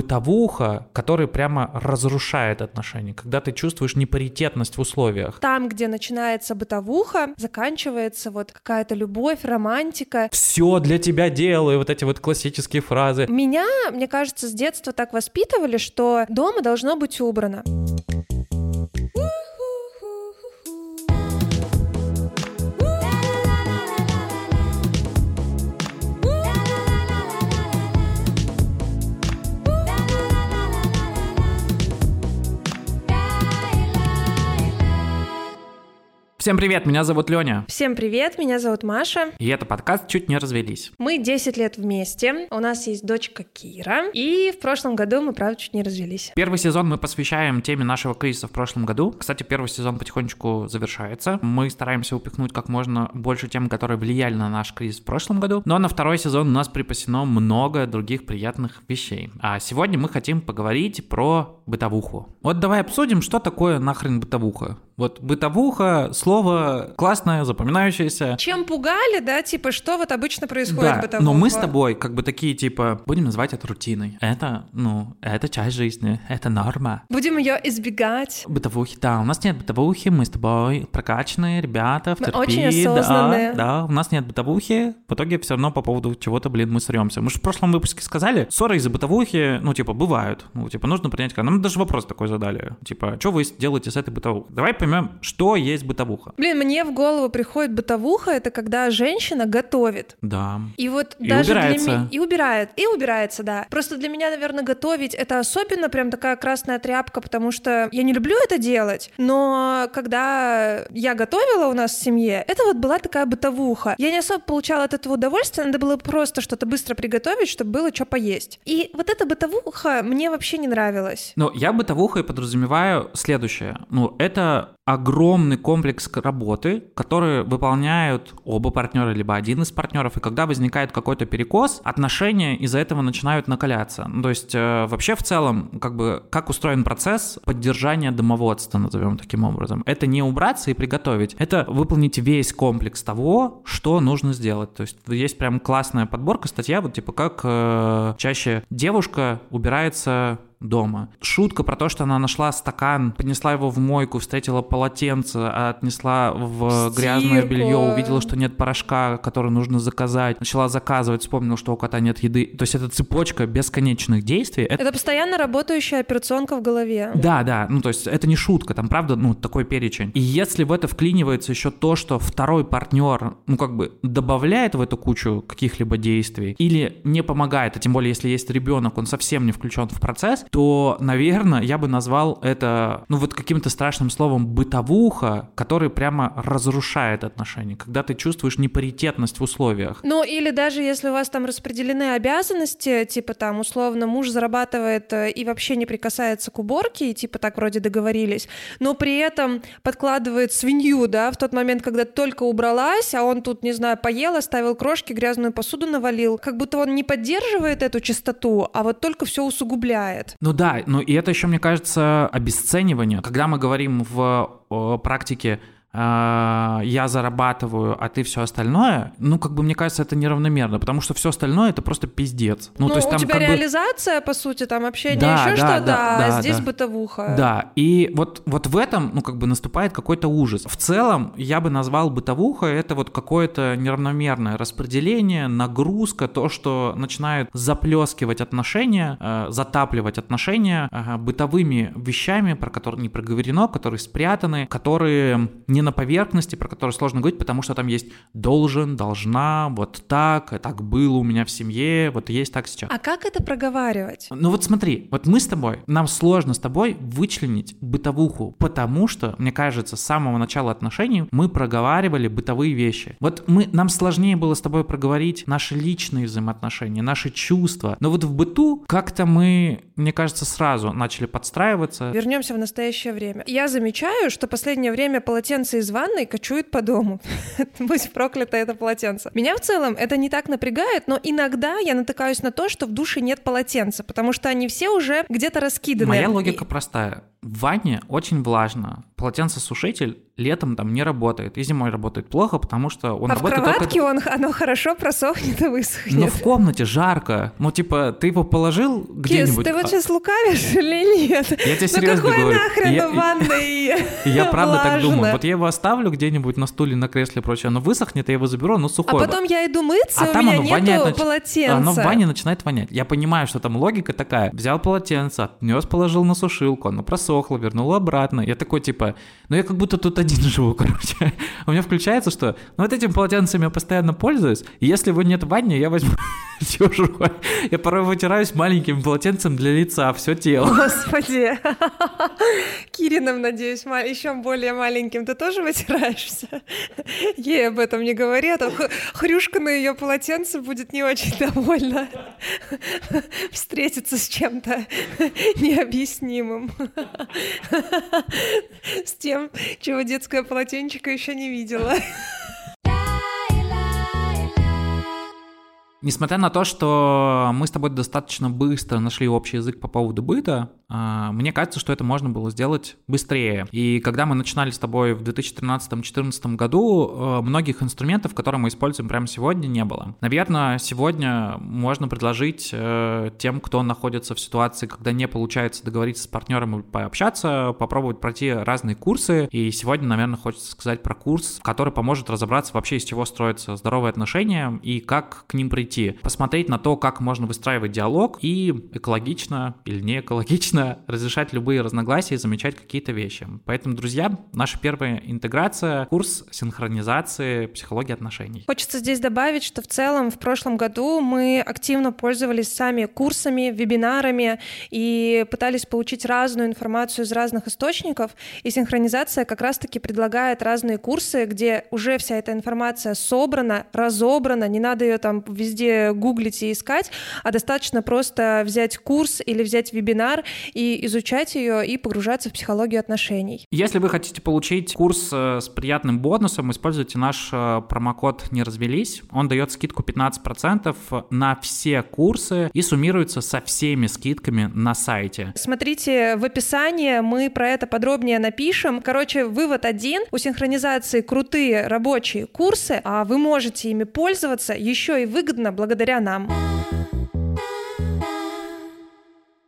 бытовуха, которая прямо разрушает отношения, когда ты чувствуешь непаритетность в условиях. Там, где начинается бытовуха, заканчивается вот какая-то любовь, романтика. Все для тебя делаю, вот эти вот классические фразы. Меня, мне кажется, с детства так воспитывали, что дома должно быть убрано. Всем привет, меня зовут Леня. Всем привет, меня зовут Маша. И это подкаст «Чуть не развелись». Мы 10 лет вместе, у нас есть дочка Кира, и в прошлом году мы, правда, чуть не развелись. Первый сезон мы посвящаем теме нашего кризиса в прошлом году. Кстати, первый сезон потихонечку завершается. Мы стараемся упихнуть как можно больше тем, которые влияли на наш кризис в прошлом году. Но на второй сезон у нас припасено много других приятных вещей. А сегодня мы хотим поговорить про бытовуху. Вот давай обсудим, что такое нахрен бытовуха. Вот бытовуха, слово классное, запоминающееся. Чем пугали, да, типа, что вот обычно происходит да, бытовуха? но мы с тобой как бы такие, типа, будем называть это рутиной. Это, ну, это часть жизни, это норма. Будем ее избегать. Бытовухи, да, у нас нет бытовухи, мы с тобой прокачанные ребята, в Мы терпи, очень осознанные. Да, да, у нас нет бытовухи, в итоге все равно по поводу чего-то, блин, мы сремся. Мы же в прошлом выпуске сказали, ссоры из-за бытовухи, ну, типа, бывают. Ну, типа, нужно принять, нам даже вопрос такой задали. Типа, что вы делаете с этой бытовухой? Давай поймем, что есть бытовуха. Блин, мне в голову приходит бытовуха, это когда женщина готовит. Да. И вот И даже убирается. для меня... И убирает, и убирается, да. Просто для меня, наверное, готовить это особенно прям такая красная тряпка, потому что я не люблю это делать, но когда я готовила у нас в семье, это вот была такая бытовуха. Я не особо получала от этого удовольствия, надо было просто что-то быстро приготовить, чтобы было что поесть. И вот эта бытовуха мне вообще не нравилась. Но я бытовухой подразумеваю следующее. Ну, это огромный комплекс работы, который выполняют оба партнера, либо один из партнеров, и когда возникает какой-то перекос, отношения из-за этого начинают накаляться. Ну, то есть э, вообще в целом, как бы, как устроен процесс поддержания домоводства, назовем таким образом. Это не убраться и приготовить, это выполнить весь комплекс того, что нужно сделать. То есть есть прям классная подборка, статья, вот типа как э, чаще девушка убирается дома. Шутка про то, что она нашла стакан, поднесла его в мойку, встретила полотенце, отнесла в грязное Стирку. белье, увидела, что нет порошка, который нужно заказать, начала заказывать, вспомнила, что у кота нет еды. То есть это цепочка бесконечных действий. Это Это постоянно работающая операционка в голове. да, да, ну то есть это не шутка, там правда, ну такой перечень. И если в это вклинивается еще то, что второй партнер, ну как бы добавляет в эту кучу каких-либо действий или не помогает, а тем более если есть ребенок, он совсем не включен в процесс, то, наверное, я бы назвал это, ну вот каким-то страшным словом бытовуха, который прямо разрушает отношения, когда ты чувствуешь непаритетность в условиях. Ну, или даже если у вас там распределены обязанности, типа там, условно, муж зарабатывает э, и вообще не прикасается к уборке, и типа так вроде договорились, но при этом подкладывает свинью, да, в тот момент, когда только убралась, а он тут, не знаю, поел, оставил крошки, грязную посуду навалил, как будто он не поддерживает эту чистоту, а вот только все усугубляет. Ну да, ну и это еще, мне кажется, обесценивание. Когда мы говорим в практике я зарабатываю, а ты все остальное, ну, как бы мне кажется, это неравномерно, потому что все остальное это просто пиздец. Ну, Ну, то есть у там тебя как бы... реализация, по сути, там общение, Да, еще да, что-то, да, а да, здесь да. бытовуха. Да, и вот, вот в этом, ну, как бы наступает какой-то ужас. В целом, я бы назвал бытовуха, это вот какое-то неравномерное распределение, нагрузка, то, что начинает заплескивать отношения, э, затапливать отношения ага, бытовыми вещами, про которые не проговорено, которые спрятаны, которые не на поверхности, про которые сложно говорить, потому что там есть должен, должна, вот так, так было у меня в семье, вот есть так сейчас. А как это проговаривать? Ну вот смотри, вот мы с тобой, нам сложно с тобой вычленить бытовуху, потому что, мне кажется, с самого начала отношений мы проговаривали бытовые вещи. Вот мы, нам сложнее было с тобой проговорить наши личные взаимоотношения, наши чувства. Но вот в быту как-то мы, мне кажется, сразу начали подстраиваться. Вернемся в настоящее время. Я замечаю, что последнее время полотенце из ванной кочует по дому. Будь проклято это полотенце. Меня в целом это не так напрягает, но иногда я натыкаюсь на то, что в душе нет полотенца, потому что они все уже где-то раскиданы. Моя И- логика простая. В ванне очень влажно. Полотенцесушитель летом там не работает, и зимой работает плохо, потому что он а работает в кроватке только... он, оно хорошо просохнет и высохнет. Но в комнате жарко. Ну, типа, ты его положил где-нибудь... Кис, ты вот сейчас лукавишь или нет? Я тебе ну серьезно какой говорю. нахрен я, в ванной Я правда так думаю. Вот я его оставлю где-нибудь на стуле, на кресле и прочее, оно высохнет, я его заберу, оно А сухое. потом я иду мыться, А у там меня оно нету полотенца. Оно в ванне начинает вонять. Я понимаю, что там логика такая. Взял полотенце, отнес, положил на сушилку, оно просохло, вернул обратно. Я такой, типа, ну я как будто тут один живу, короче. У меня включается, что ну вот этим полотенцем я постоянно пользуюсь, и если его нет в ванне, я возьму чужой. Я порой вытираюсь маленьким полотенцем для лица, все тело. Господи. Кирином, надеюсь, еще более маленьким ты тоже вытираешься? Ей об этом не говори, а то Хрюшка на ее полотенце будет не очень довольна встретиться с чем-то необъяснимым. С тем, чего детское полотенчико еще не видела. Несмотря на то, что мы с тобой достаточно быстро нашли общий язык по поводу быта, мне кажется, что это можно было сделать быстрее. И когда мы начинали с тобой в 2013-2014 году, э, многих инструментов, которые мы используем прямо сегодня, не было. Наверное, сегодня можно предложить э, тем, кто находится в ситуации, когда не получается договориться с партнером и пообщаться, попробовать пройти разные курсы. И сегодня, наверное, хочется сказать про курс, который поможет разобраться вообще, из чего строятся здоровые отношения и как к ним прийти. Посмотреть на то, как можно выстраивать диалог и экологично или не экологично разрешать любые разногласия и замечать какие-то вещи. Поэтому, друзья, наша первая интеграция — курс синхронизации психологии отношений. Хочется здесь добавить, что в целом в прошлом году мы активно пользовались сами курсами, вебинарами и пытались получить разную информацию из разных источников. И синхронизация как раз-таки предлагает разные курсы, где уже вся эта информация собрана, разобрана, не надо ее там везде гуглить и искать, а достаточно просто взять курс или взять вебинар и изучать ее и погружаться в психологию отношений. Если вы хотите получить курс э, с приятным бонусом, используйте наш э, промокод «Не развелись». Он дает скидку 15% на все курсы и суммируется со всеми скидками на сайте. Смотрите в описании, мы про это подробнее напишем. Короче, вывод один. У синхронизации крутые рабочие курсы, а вы можете ими пользоваться еще и выгодно благодаря нам.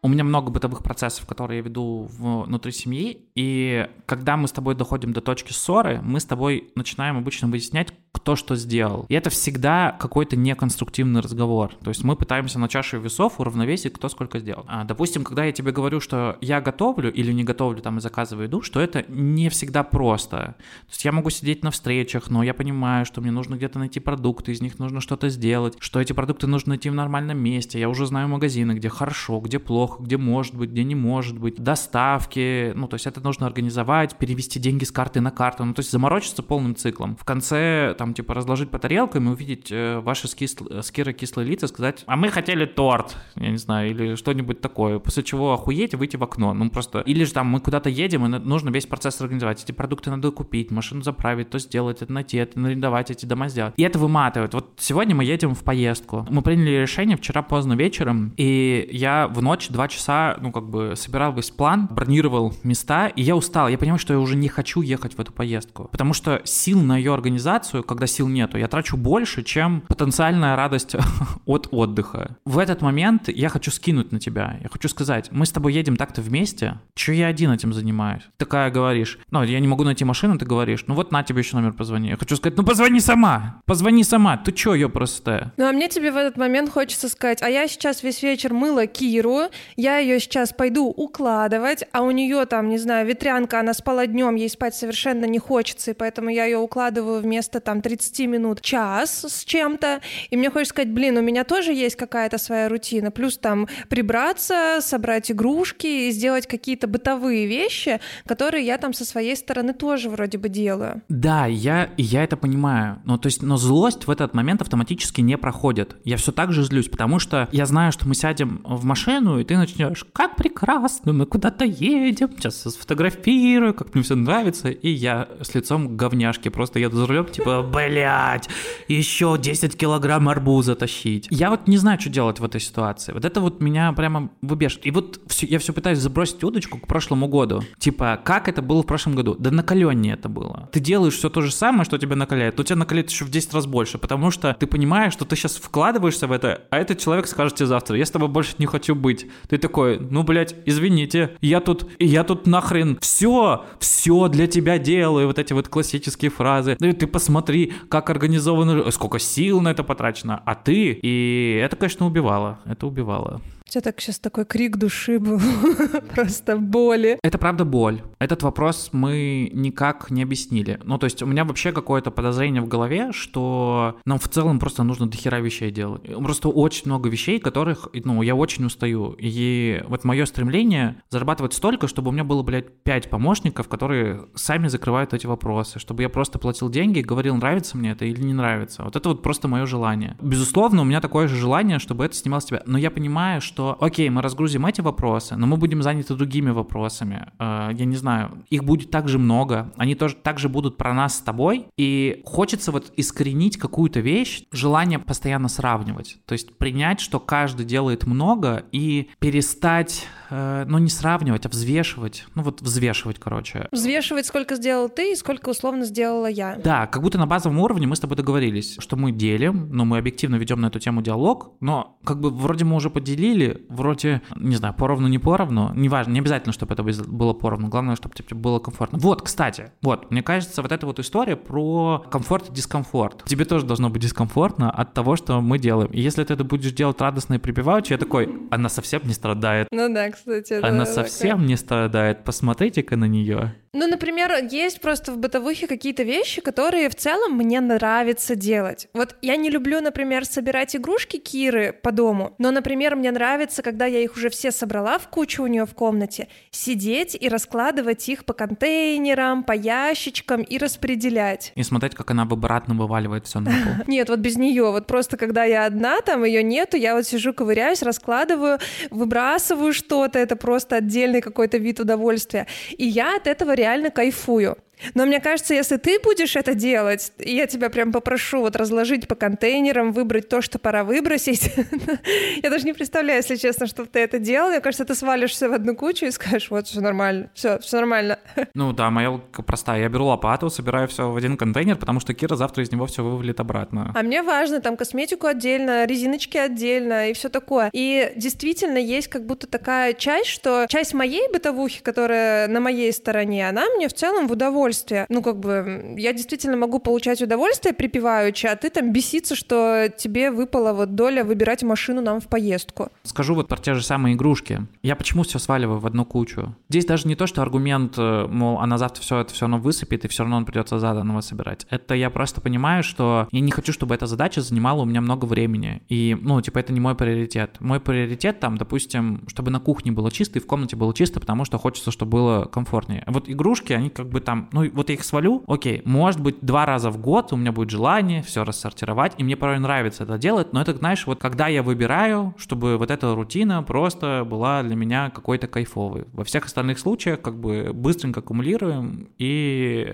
У меня много бытовых процессов, которые я веду внутри семьи, и когда мы с тобой доходим до точки ссоры, мы с тобой начинаем обычно выяснять, кто что сделал. И это всегда какой-то неконструктивный разговор. То есть мы пытаемся на чаше весов уравновесить, кто сколько сделал. А, допустим, когда я тебе говорю, что я готовлю или не готовлю там и заказываю еду, что это не всегда просто. То есть я могу сидеть на встречах, но я понимаю, что мне нужно где-то найти продукты, из них нужно что-то сделать, что эти продукты нужно найти в нормальном месте. Я уже знаю магазины, где хорошо, где плохо, где может быть, где не может быть, доставки, ну, то есть это нужно организовать, перевести деньги с карты на карту, ну, то есть заморочиться полным циклом. В конце, там, типа, разложить по тарелкам и увидеть э, ваши с, кисл- с Кирой кислые лица, сказать, а мы хотели торт, я не знаю, или что-нибудь такое, после чего охуеть и выйти в окно, ну, просто, или же там мы куда-то едем, и нужно весь процесс организовать, эти продукты надо купить, машину заправить, то сделать, это найти, это арендовать, эти дома сделать. И это выматывает. Вот сегодня мы едем в поездку. Мы приняли решение вчера поздно вечером, и я в ночь два часа, ну, как бы, собирал весь план, бронировал места, и я устал. Я понимаю, что я уже не хочу ехать в эту поездку, потому что сил на ее организацию, когда сил нету, я трачу больше, чем потенциальная радость от отдыха. В этот момент я хочу скинуть на тебя. Я хочу сказать, мы с тобой едем так-то вместе, что я один этим занимаюсь? Такая говоришь, ну, я не могу найти машину, ты говоришь, ну вот на тебе еще номер позвони. Я хочу сказать, ну позвони сама, позвони сама, ты че, ее просто? Ну а мне тебе в этот момент хочется сказать, а я сейчас весь вечер мыла Киру, я ее сейчас пойду укладывать, а у нее там, не знаю, ветрянка, она спала днем, ей спать совершенно не хочется, и поэтому я ее укладываю вместо там 30 минут час с чем-то, и мне хочется сказать, блин, у меня тоже есть какая-то своя рутина, плюс там прибраться, собрать игрушки сделать какие-то бытовые вещи, которые я там со своей стороны тоже вроде бы делаю. Да, я, я это понимаю. Ну, то есть, но злость в этот момент автоматически не проходит. Я все так же злюсь, потому что я знаю, что мы сядем в машину, и ты начнешь, как прекрасно, мы куда-то едем, сейчас сфотографирую, как мне все нравится, и я с лицом говняшки просто еду за рулем, типа, блядь, еще 10 килограмм арбуза тащить. Я вот не знаю, что делать в этой ситуации. Вот это вот меня прямо выбешивает. И вот все, я все пытаюсь забросить удочку к прошлому году. Типа, как это было в прошлом году? Да накаленнее это было. Ты делаешь все то же самое, что тебя накаляет, но тебя накаляет еще в 10 раз больше, потому что ты понимаешь, что ты сейчас вкладываешься в это, а этот человек скажет тебе завтра, я с тобой больше не хочу быть. Ты такой, ну, блядь, извините, я тут, я тут нахрен все, все для тебя делаю, вот эти вот классические фразы. Ты посмотри, как организовано, сколько сил на это потрачено, а ты, и это, конечно, убивало, это убивало. Тебя так сейчас такой крик души был, просто боли. Это правда боль. Этот вопрос мы никак не объяснили. Ну, то есть у меня вообще какое-то подозрение в голове, что нам в целом просто нужно дохера вещей делать. Просто очень много вещей, которых, ну, я очень устаю. И вот мое стремление зарабатывать столько, чтобы у меня было, блядь, пять помощников, которые сами закрывают эти вопросы, чтобы я просто платил деньги и говорил, нравится мне это или не нравится. Вот это вот просто мое желание. Безусловно, у меня такое же желание, чтобы это снимал с тебя. Но я понимаю, что что, окей, мы разгрузим эти вопросы, но мы будем заняты другими вопросами. Э, я не знаю, их будет также много, они тоже также будут про нас с тобой, и хочется вот искоренить какую-то вещь, желание постоянно сравнивать, то есть принять, что каждый делает много, и перестать, э, ну не сравнивать, а взвешивать, ну вот взвешивать, короче. Взвешивать, сколько сделал ты и сколько условно сделала я. Да, как будто на базовом уровне мы с тобой договорились, что мы делим, но мы объективно ведем на эту тему диалог, но как бы вроде мы уже поделили, вроде, не знаю, поровну, не поровну, неважно, не обязательно, чтобы это было поровну, главное, чтобы тебе было комфортно. Вот, кстати, вот, мне кажется, вот эта вот история про комфорт и дискомфорт. Тебе тоже должно быть дискомфортно от того, что мы делаем. И если ты это будешь делать радостно и припеваючи, я такой, она совсем не страдает. Ну да, кстати. Она да, совсем такая. не страдает, посмотрите-ка на нее. Ну, например, есть просто в бытовухе какие-то вещи, которые в целом мне нравится делать. Вот я не люблю, например, собирать игрушки Киры по дому, но, например, мне нравится, когда я их уже все собрала в кучу у нее в комнате, сидеть и раскладывать их по контейнерам, по ящичкам и распределять. И смотреть, как она обратно вываливает все на пол. Нет, вот без нее. Вот просто когда я одна, там ее нету, я вот сижу, ковыряюсь, раскладываю, выбрасываю что-то. Это просто отдельный какой-то вид удовольствия. И я от этого реально кайфую. Но мне кажется, если ты будешь это делать, я тебя прям попрошу вот разложить по контейнерам, выбрать то, что пора выбросить. я даже не представляю, если честно, что ты это делал. Мне кажется, ты свалишься в одну кучу и скажешь, вот, все нормально, все, все нормально. ну да, моя логика простая. Я беру лопату, собираю все в один контейнер, потому что Кира завтра из него все вывалит обратно. А мне важно там косметику отдельно, резиночки отдельно и все такое. И действительно есть как будто такая часть, что часть моей бытовухи, которая на моей стороне, она мне в целом в удовольствие удовольствие. Ну, как бы, я действительно могу получать удовольствие припеваючи, а ты там беситься, что тебе выпала вот доля выбирать машину нам в поездку. Скажу вот про те же самые игрушки. Я почему все сваливаю в одну кучу? Здесь даже не то, что аргумент, э, мол, она завтра все это все равно высыпет, и все равно он придется заданного собирать. Это я просто понимаю, что я не хочу, чтобы эта задача занимала у меня много времени. И, ну, типа, это не мой приоритет. Мой приоритет там, допустим, чтобы на кухне было чисто и в комнате было чисто, потому что хочется, чтобы было комфортнее. Вот игрушки, они как бы там, ну, вот я их свалю, окей, может быть, два раза в год у меня будет желание все рассортировать, и мне порой нравится это делать, но это, знаешь, вот когда я выбираю, чтобы вот эта рутина просто была для меня какой-то кайфовой. Во всех остальных случаях как бы быстренько аккумулируем и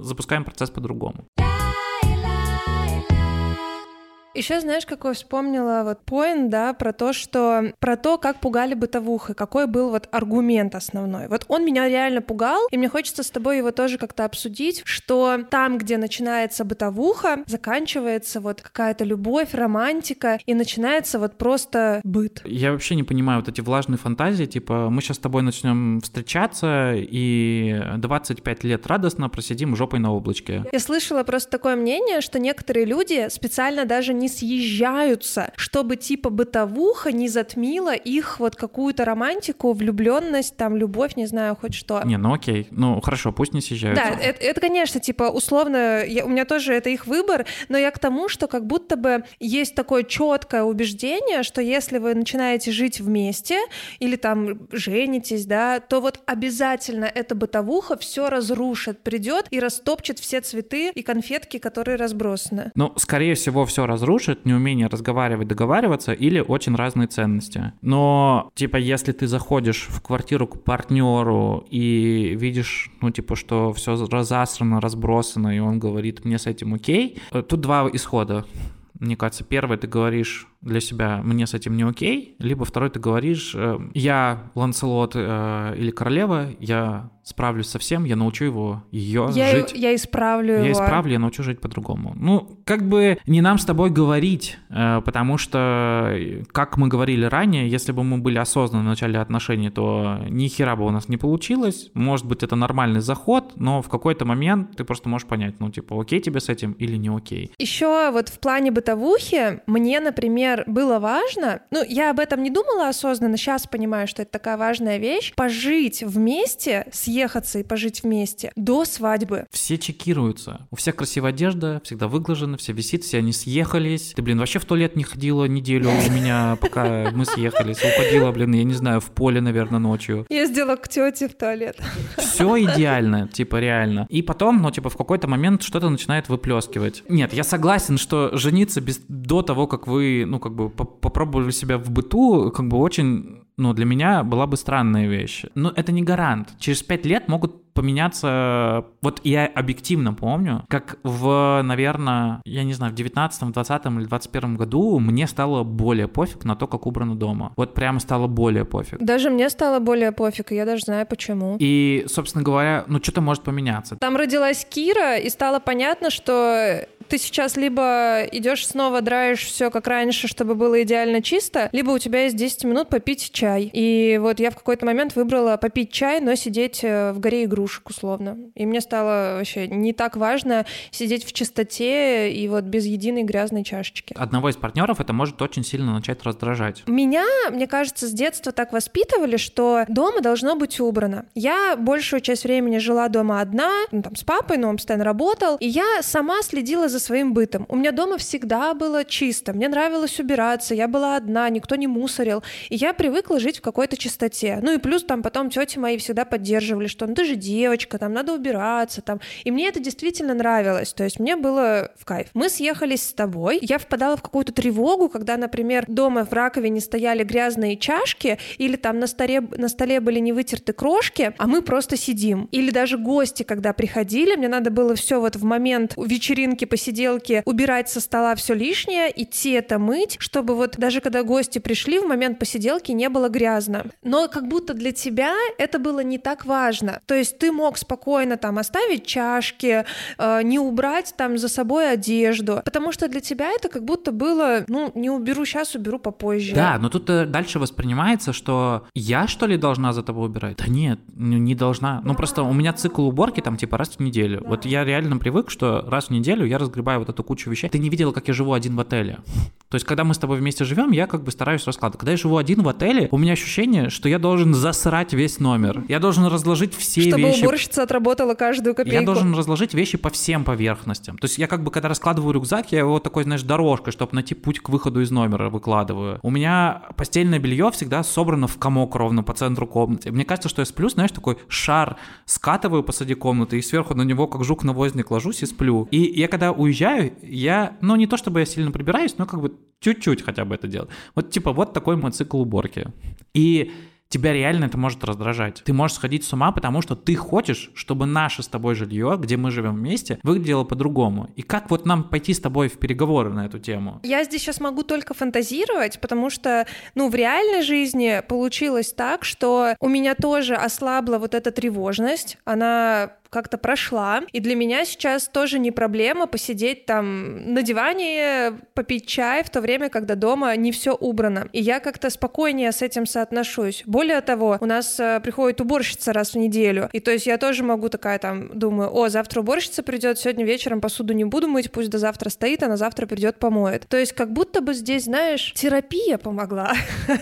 запускаем процесс по-другому. Еще знаешь, какой вспомнила вот поинт, да, про то, что про то, как пугали бытовухой, какой был вот аргумент основной. Вот он меня реально пугал, и мне хочется с тобой его тоже как-то обсудить, что там, где начинается бытовуха, заканчивается вот какая-то любовь, романтика, и начинается вот просто быт. Я вообще не понимаю вот эти влажные фантазии, типа мы сейчас с тобой начнем встречаться и 25 лет радостно просидим жопой на облачке. Я слышала просто такое мнение, что некоторые люди специально даже не не съезжаются, чтобы типа бытовуха не затмила их вот какую-то романтику, влюбленность, там, любовь, не знаю, хоть что. Не, ну окей, ну хорошо, пусть не съезжаются. Да, это, это конечно, типа, условно, я, у меня тоже это их выбор, но я к тому, что как будто бы есть такое четкое убеждение, что если вы начинаете жить вместе или там женитесь, да, то вот обязательно эта бытовуха все разрушит, придет и растопчет все цветы и конфетки, которые разбросаны. Ну, скорее всего, все разрушит, разрушит неумение разговаривать, договариваться или очень разные ценности. Но, типа, если ты заходишь в квартиру к партнеру и видишь, ну, типа, что все разасрано, разбросано, и он говорит, мне с этим окей, э, тут два исхода. Мне кажется, первый ты говоришь для себя «мне с этим не окей», либо второй ты говоришь э, «я Ланселот э, или королева, я справлюсь со всем, я научу его, ее я, жить». Я исправлю Я его. исправлю, я научу жить по-другому. Ну, как бы не нам с тобой говорить, э, потому что, как мы говорили ранее, если бы мы были осознаны в начале отношений, то ни хера бы у нас не получилось. Может быть, это нормальный заход, но в какой-то момент ты просто можешь понять, ну, типа, окей тебе с этим или не окей. Еще вот в плане бытовухи мне, например, было важно, ну, я об этом не думала осознанно, сейчас понимаю, что это такая важная вещь, пожить вместе, съехаться и пожить вместе до свадьбы. Все чекируются. У всех красивая одежда, всегда выглажена, все висит, все они съехались. Ты, блин, вообще в туалет не ходила неделю у меня, пока мы съехались. Уходила, блин, я не знаю, в поле, наверное, ночью. Ездила к тете в туалет. Все идеально, типа реально. И потом, ну, типа, в какой-то момент что-то начинает выплескивать. Нет, я согласен, что жениться без, до того, как вы, ну, как бы попробовали себя в быту, как бы очень ну, для меня была бы странная вещь. Но это не гарант. Через пять лет могут поменяться... Вот я объективно помню, как в, наверное, я не знаю, в 19, 20 или 21 году мне стало более пофиг на то, как убрано дома. Вот прямо стало более пофиг. Даже мне стало более пофиг, и я даже знаю почему. И, собственно говоря, ну, что-то может поменяться. Там родилась Кира, и стало понятно, что ты сейчас либо идешь снова драешь все как раньше, чтобы было идеально чисто, либо у тебя есть 10 минут попить чай. И вот я в какой-то момент выбрала попить чай, но сидеть э, в горе игрушек условно. И мне стало вообще не так важно сидеть в чистоте и вот без единой грязной чашечки. Одного из партнеров это может очень сильно начать раздражать. Меня, мне кажется, с детства так воспитывали, что дома должно быть убрано. Я большую часть времени жила дома одна, ну, там, с папой, но он постоянно работал, и я сама следила за своим бытом. У меня дома всегда было чисто, мне нравилось убираться, я была одна, никто не мусорил, и я привыкла жить в какой-то чистоте. Ну и плюс там потом тети мои всегда поддерживали, что ну ты же девочка, там надо убираться, там. И мне это действительно нравилось, то есть мне было в кайф. Мы съехались с тобой, я впадала в какую-то тревогу, когда, например, дома в раковине стояли грязные чашки, или там на столе, на столе были не вытерты крошки, а мы просто сидим. Или даже гости, когда приходили, мне надо было все вот в момент вечеринки посидеть посиделке убирать со стола все лишнее, идти это мыть, чтобы вот даже когда гости пришли, в момент посиделки не было грязно. Но как будто для тебя это было не так важно. То есть ты мог спокойно там оставить чашки, э, не убрать там за собой одежду, потому что для тебя это как будто было, ну, не уберу сейчас, уберу попозже. Да, но тут э, дальше воспринимается, что я, что ли, должна за тобой убирать? Да нет, не должна. Ну, просто у меня цикл уборки там типа раз в неделю. Да. Вот я реально привык, что раз в неделю я разгребаю разгребаю вот эту кучу вещей. Ты не видела, как я живу один в отеле. То есть, когда мы с тобой вместе живем, я как бы стараюсь раскладывать. Когда я живу один в отеле, у меня ощущение, что я должен засрать весь номер. Я должен разложить все Чтобы вещи. Чтобы уборщица отработала каждую копейку. Я должен разложить вещи по всем поверхностям. То есть я как бы, когда раскладываю рюкзак, я его такой, знаешь, дорожкой, чтобы найти путь к выходу из номера выкладываю. У меня постельное белье всегда собрано в комок ровно по центру комнаты. Мне кажется, что я сплю, знаешь, такой шар скатываю посреди комнаты и сверху на него, как жук-навозник, ложусь и сплю. И я когда уезжаю, я, ну не то чтобы я сильно прибираюсь, но как бы чуть-чуть хотя бы это делать. Вот типа вот такой мой цикл уборки. И тебя реально это может раздражать. Ты можешь сходить с ума, потому что ты хочешь, чтобы наше с тобой жилье, где мы живем вместе, выглядело по-другому. И как вот нам пойти с тобой в переговоры на эту тему? Я здесь сейчас могу только фантазировать, потому что, ну, в реальной жизни получилось так, что у меня тоже ослабла вот эта тревожность. Она как-то прошла. И для меня сейчас тоже не проблема посидеть там на диване, попить чай в то время, когда дома не все убрано. И я как-то спокойнее с этим соотношусь. Более того, у нас э, приходит уборщица раз в неделю. И то есть я тоже могу такая там, думаю, о, завтра уборщица придет, сегодня вечером посуду не буду мыть, пусть до завтра стоит, она завтра придет помоет. То есть как будто бы здесь, знаешь, терапия помогла.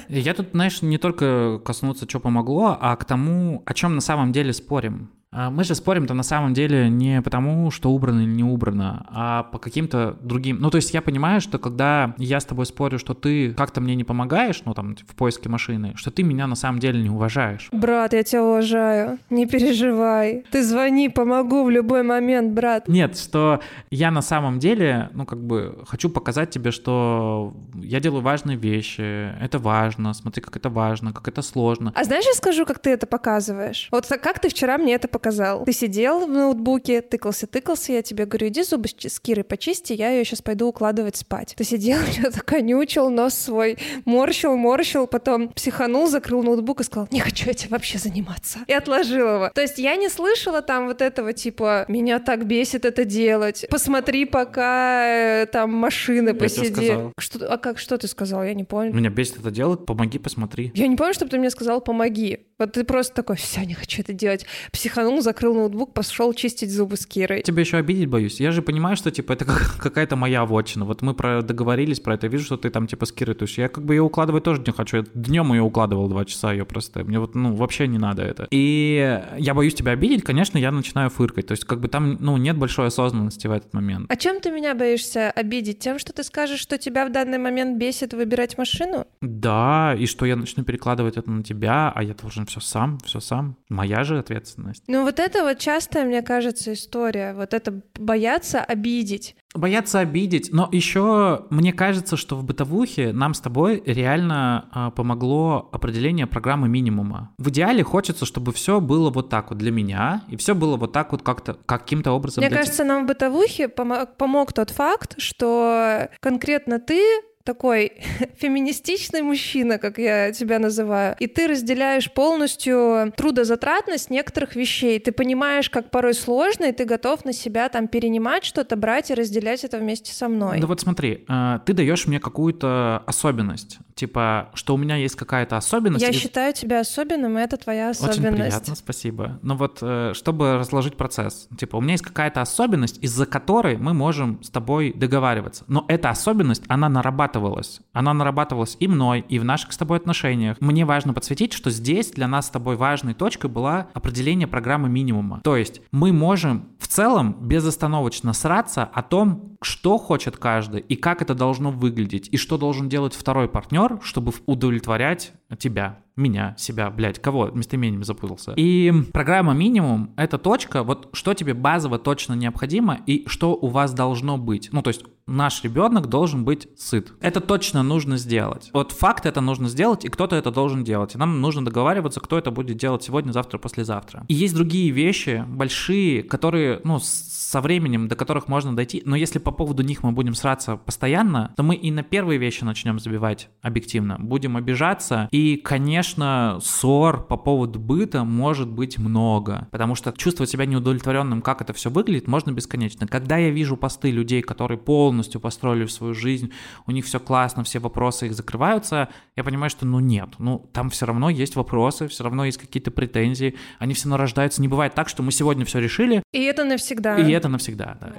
Я тут, знаешь, не только коснуться, что помогло, а к тому, о чем на самом деле спорим. А мы же спорим-то на самом деле не потому, что убрано или не убрано, а по каким-то другим... Ну, то есть я понимаю, что когда я с тобой спорю, что ты как-то мне не помогаешь, ну, там, в поиске машины, что ты меня на самом деле не уважаешь. Брат, я тебя уважаю. Не переживай. Ты звони, помогу в любой момент, брат. Нет, что я на самом деле, ну, как бы, хочу показать тебе, что я делаю важные вещи, это важно, смотри, как это важно, как это сложно. А знаешь, я скажу, как ты это показываешь? Вот как ты вчера мне это показал? Показал. Ты сидел в ноутбуке, тыкался, тыкался, я тебе говорю, иди зубы с Кирой почисти, я ее сейчас пойду укладывать спать. Ты сидел, что-то конючил, нос свой морщил, морщил, потом психанул, закрыл ноутбук и сказал, не хочу этим вообще заниматься. И отложил его. То есть я не слышала там вот этого типа, меня так бесит это делать, посмотри, пока э, там машины посиди. Что, а как, что ты сказал? Я не понял. Меня бесит это делать, помоги, посмотри. Я не помню, чтобы ты мне сказал, помоги. Вот ты просто такой, все, не хочу это делать. Психанул, закрыл ноутбук, пошел чистить зубы с Кирой. Тебя еще обидеть боюсь. Я же понимаю, что типа это какая-то моя вотчина. Вот мы про договорились про это. Я вижу, что ты там типа с Кирой тусишь. Я как бы ее укладывать тоже не хочу. Я днем ее укладывал два часа ее просто. Мне вот ну вообще не надо это. И я боюсь тебя обидеть, конечно, я начинаю фыркать. То есть как бы там ну нет большой осознанности в этот момент. А чем ты меня боишься обидеть? Тем, что ты скажешь, что тебя в данный момент бесит выбирать машину? Да, и что я начну перекладывать это на тебя, а я должен все сам, все сам. Моя же ответственность. Ну вот это вот частая, мне кажется, история. Вот это бояться обидеть. Бояться обидеть, но еще мне кажется, что в бытовухе нам с тобой реально а, помогло определение программы минимума. В идеале хочется, чтобы все было вот так вот для меня, и все было вот так вот как-то каким-то образом. Мне кажется, нам в бытовухе помог, помог тот факт, что конкретно ты такой феминистичный мужчина, как я тебя называю, и ты разделяешь полностью трудозатратность некоторых вещей. Ты понимаешь, как порой сложно, и ты готов на себя там перенимать что-то, брать и разделять это вместе со мной. Да вот смотри, э, ты даешь мне какую-то особенность, типа, что у меня есть какая-то особенность. Я и... считаю тебя особенным, и это твоя особенность. Очень приятно, спасибо. Но вот, э, чтобы разложить процесс, типа, у меня есть какая-то особенность, из-за которой мы можем с тобой договариваться. Но эта особенность, она нарабатывается нарабатывалась. Она нарабатывалась и мной, и в наших с тобой отношениях. Мне важно подсветить, что здесь для нас с тобой важной точкой была определение программы минимума. То есть мы можем в целом безостановочно сраться о том, что хочет каждый, и как это должно выглядеть, и что должен делать второй партнер, чтобы удовлетворять тебя меня, себя, блядь, кого местоимением запутался. И программа минимум — это точка, вот что тебе базово точно необходимо и что у вас должно быть. Ну, то есть наш ребенок должен быть сыт. Это точно нужно сделать. Вот факт это нужно сделать, и кто-то это должен делать. И нам нужно договариваться, кто это будет делать сегодня, завтра, послезавтра. И есть другие вещи, большие, которые, ну, со временем, до которых можно дойти, но если по поводу них мы будем сраться постоянно, то мы и на первые вещи начнем забивать объективно, будем обижаться, и, конечно, ссор по поводу быта может быть много, потому что чувствовать себя неудовлетворенным, как это все выглядит, можно бесконечно. Когда я вижу посты людей, которые полностью построили свою жизнь, у них все классно, все вопросы их закрываются, я понимаю, что ну нет, ну там все равно есть вопросы, все равно есть какие-то претензии, они все равно рождаются. Не бывает так, что мы сегодня все решили. И это навсегда. И это навсегда, да.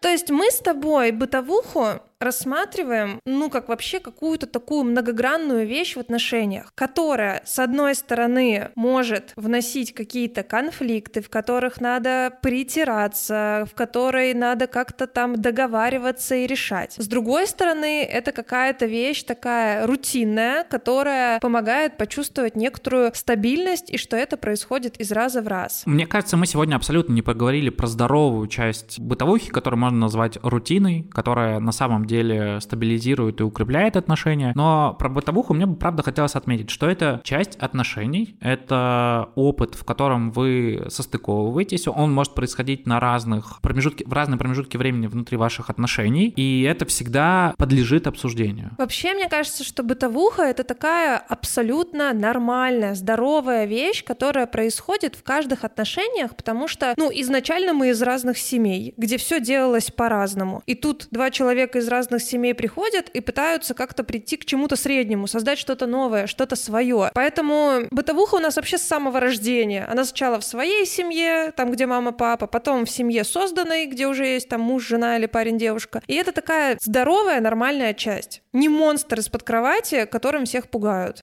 То есть мы с тобой бытовуху рассматриваем, ну, как вообще какую-то такую многогранную вещь в отношениях, которая, с одной стороны, может вносить какие-то конфликты, в которых надо притираться, в которой надо как-то там договариваться и решать. С другой стороны, это какая-то вещь такая рутинная, которая помогает почувствовать некоторую стабильность и что это происходит из раза в раз. Мне кажется, мы сегодня абсолютно не поговорили про здоровую часть бытовухи, которую можно назвать рутиной, которая на самом деле деле стабилизирует и укрепляет отношения. Но про бытовуху мне бы, правда, хотелось отметить, что это часть отношений, это опыт, в котором вы состыковываетесь, он может происходить на разных промежутке, в разные промежутки времени внутри ваших отношений, и это всегда подлежит обсуждению. Вообще, мне кажется, что бытовуха — это такая абсолютно нормальная, здоровая вещь, которая происходит в каждых отношениях, потому что, ну, изначально мы из разных семей, где все делалось по-разному. И тут два человека из разных семей приходят и пытаются как-то прийти к чему-то среднему, создать что-то новое, что-то свое. Поэтому бытовуха у нас вообще с самого рождения. Она сначала в своей семье, там, где мама, папа, потом в семье созданной, где уже есть там муж, жена или парень, девушка. И это такая здоровая, нормальная часть. Не монстр из-под кровати, которым всех пугают.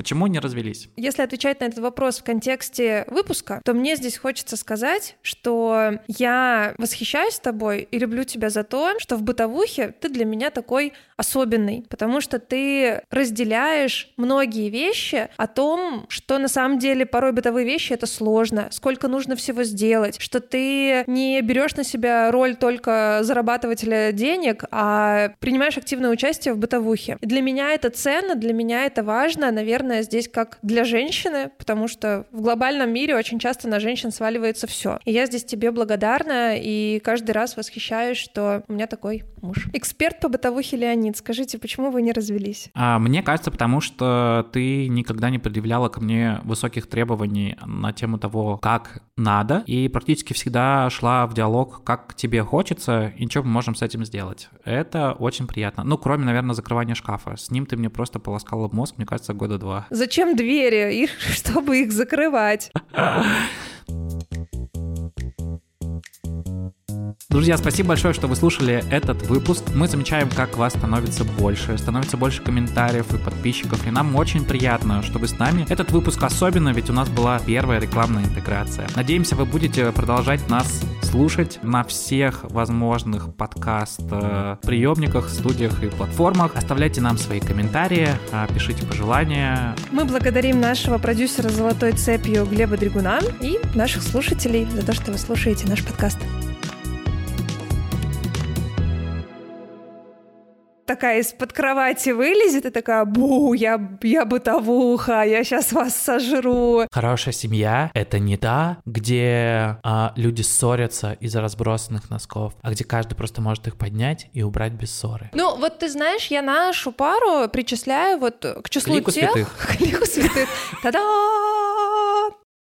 Почему не развелись? Если отвечать на этот вопрос в контексте выпуска, то мне здесь хочется сказать, что я восхищаюсь тобой и люблю тебя за то, что в бытовухе ты для меня такой особенный, потому что ты разделяешь многие вещи о том, что на самом деле порой бытовые вещи — это сложно, сколько нужно всего сделать, что ты не берешь на себя роль только зарабатывателя денег, а принимаешь активное участие в бытовухе. И для меня это ценно, для меня это важно, наверное, здесь как для женщины, потому что в глобальном мире очень часто на женщин сваливается все. И я здесь тебе благодарна и каждый раз восхищаюсь, что у меня такой муж. Эксперт по бытовухе Леонид, скажите, почему вы не развелись? А, мне кажется, потому что ты никогда не предъявляла ко мне высоких требований на тему того, как надо, и практически всегда шла в диалог, как тебе хочется, и что мы можем с этим сделать. Это очень приятно. Ну, кроме, наверное, закрывания шкафа. С ним ты мне просто полоскала мозг, мне кажется, года два. Зачем двери? И чтобы их закрывать. Друзья, спасибо большое, что вы слушали этот выпуск. Мы замечаем, как вас становится больше, становится больше комментариев и подписчиков, и нам очень приятно, что вы с нами. Этот выпуск особенно, ведь у нас была первая рекламная интеграция. Надеемся, вы будете продолжать нас слушать на всех возможных подкаст-приемниках, студиях и платформах. Оставляйте нам свои комментарии, а, пишите пожелания. Мы благодарим нашего продюсера «Золотой цепью» Глеба Дригуна и наших слушателей за то, что вы слушаете наш подкаст. Такая из-под кровати вылезет и такая, бу, я, я бытовуха, я сейчас вас сожру. Хорошая семья — это не та, где а, люди ссорятся из-за разбросанных носков, а где каждый просто может их поднять и убрать без ссоры. Ну, вот ты знаешь, я нашу пару причисляю вот к числу к лику тех... святых. К лику святых. Та-да!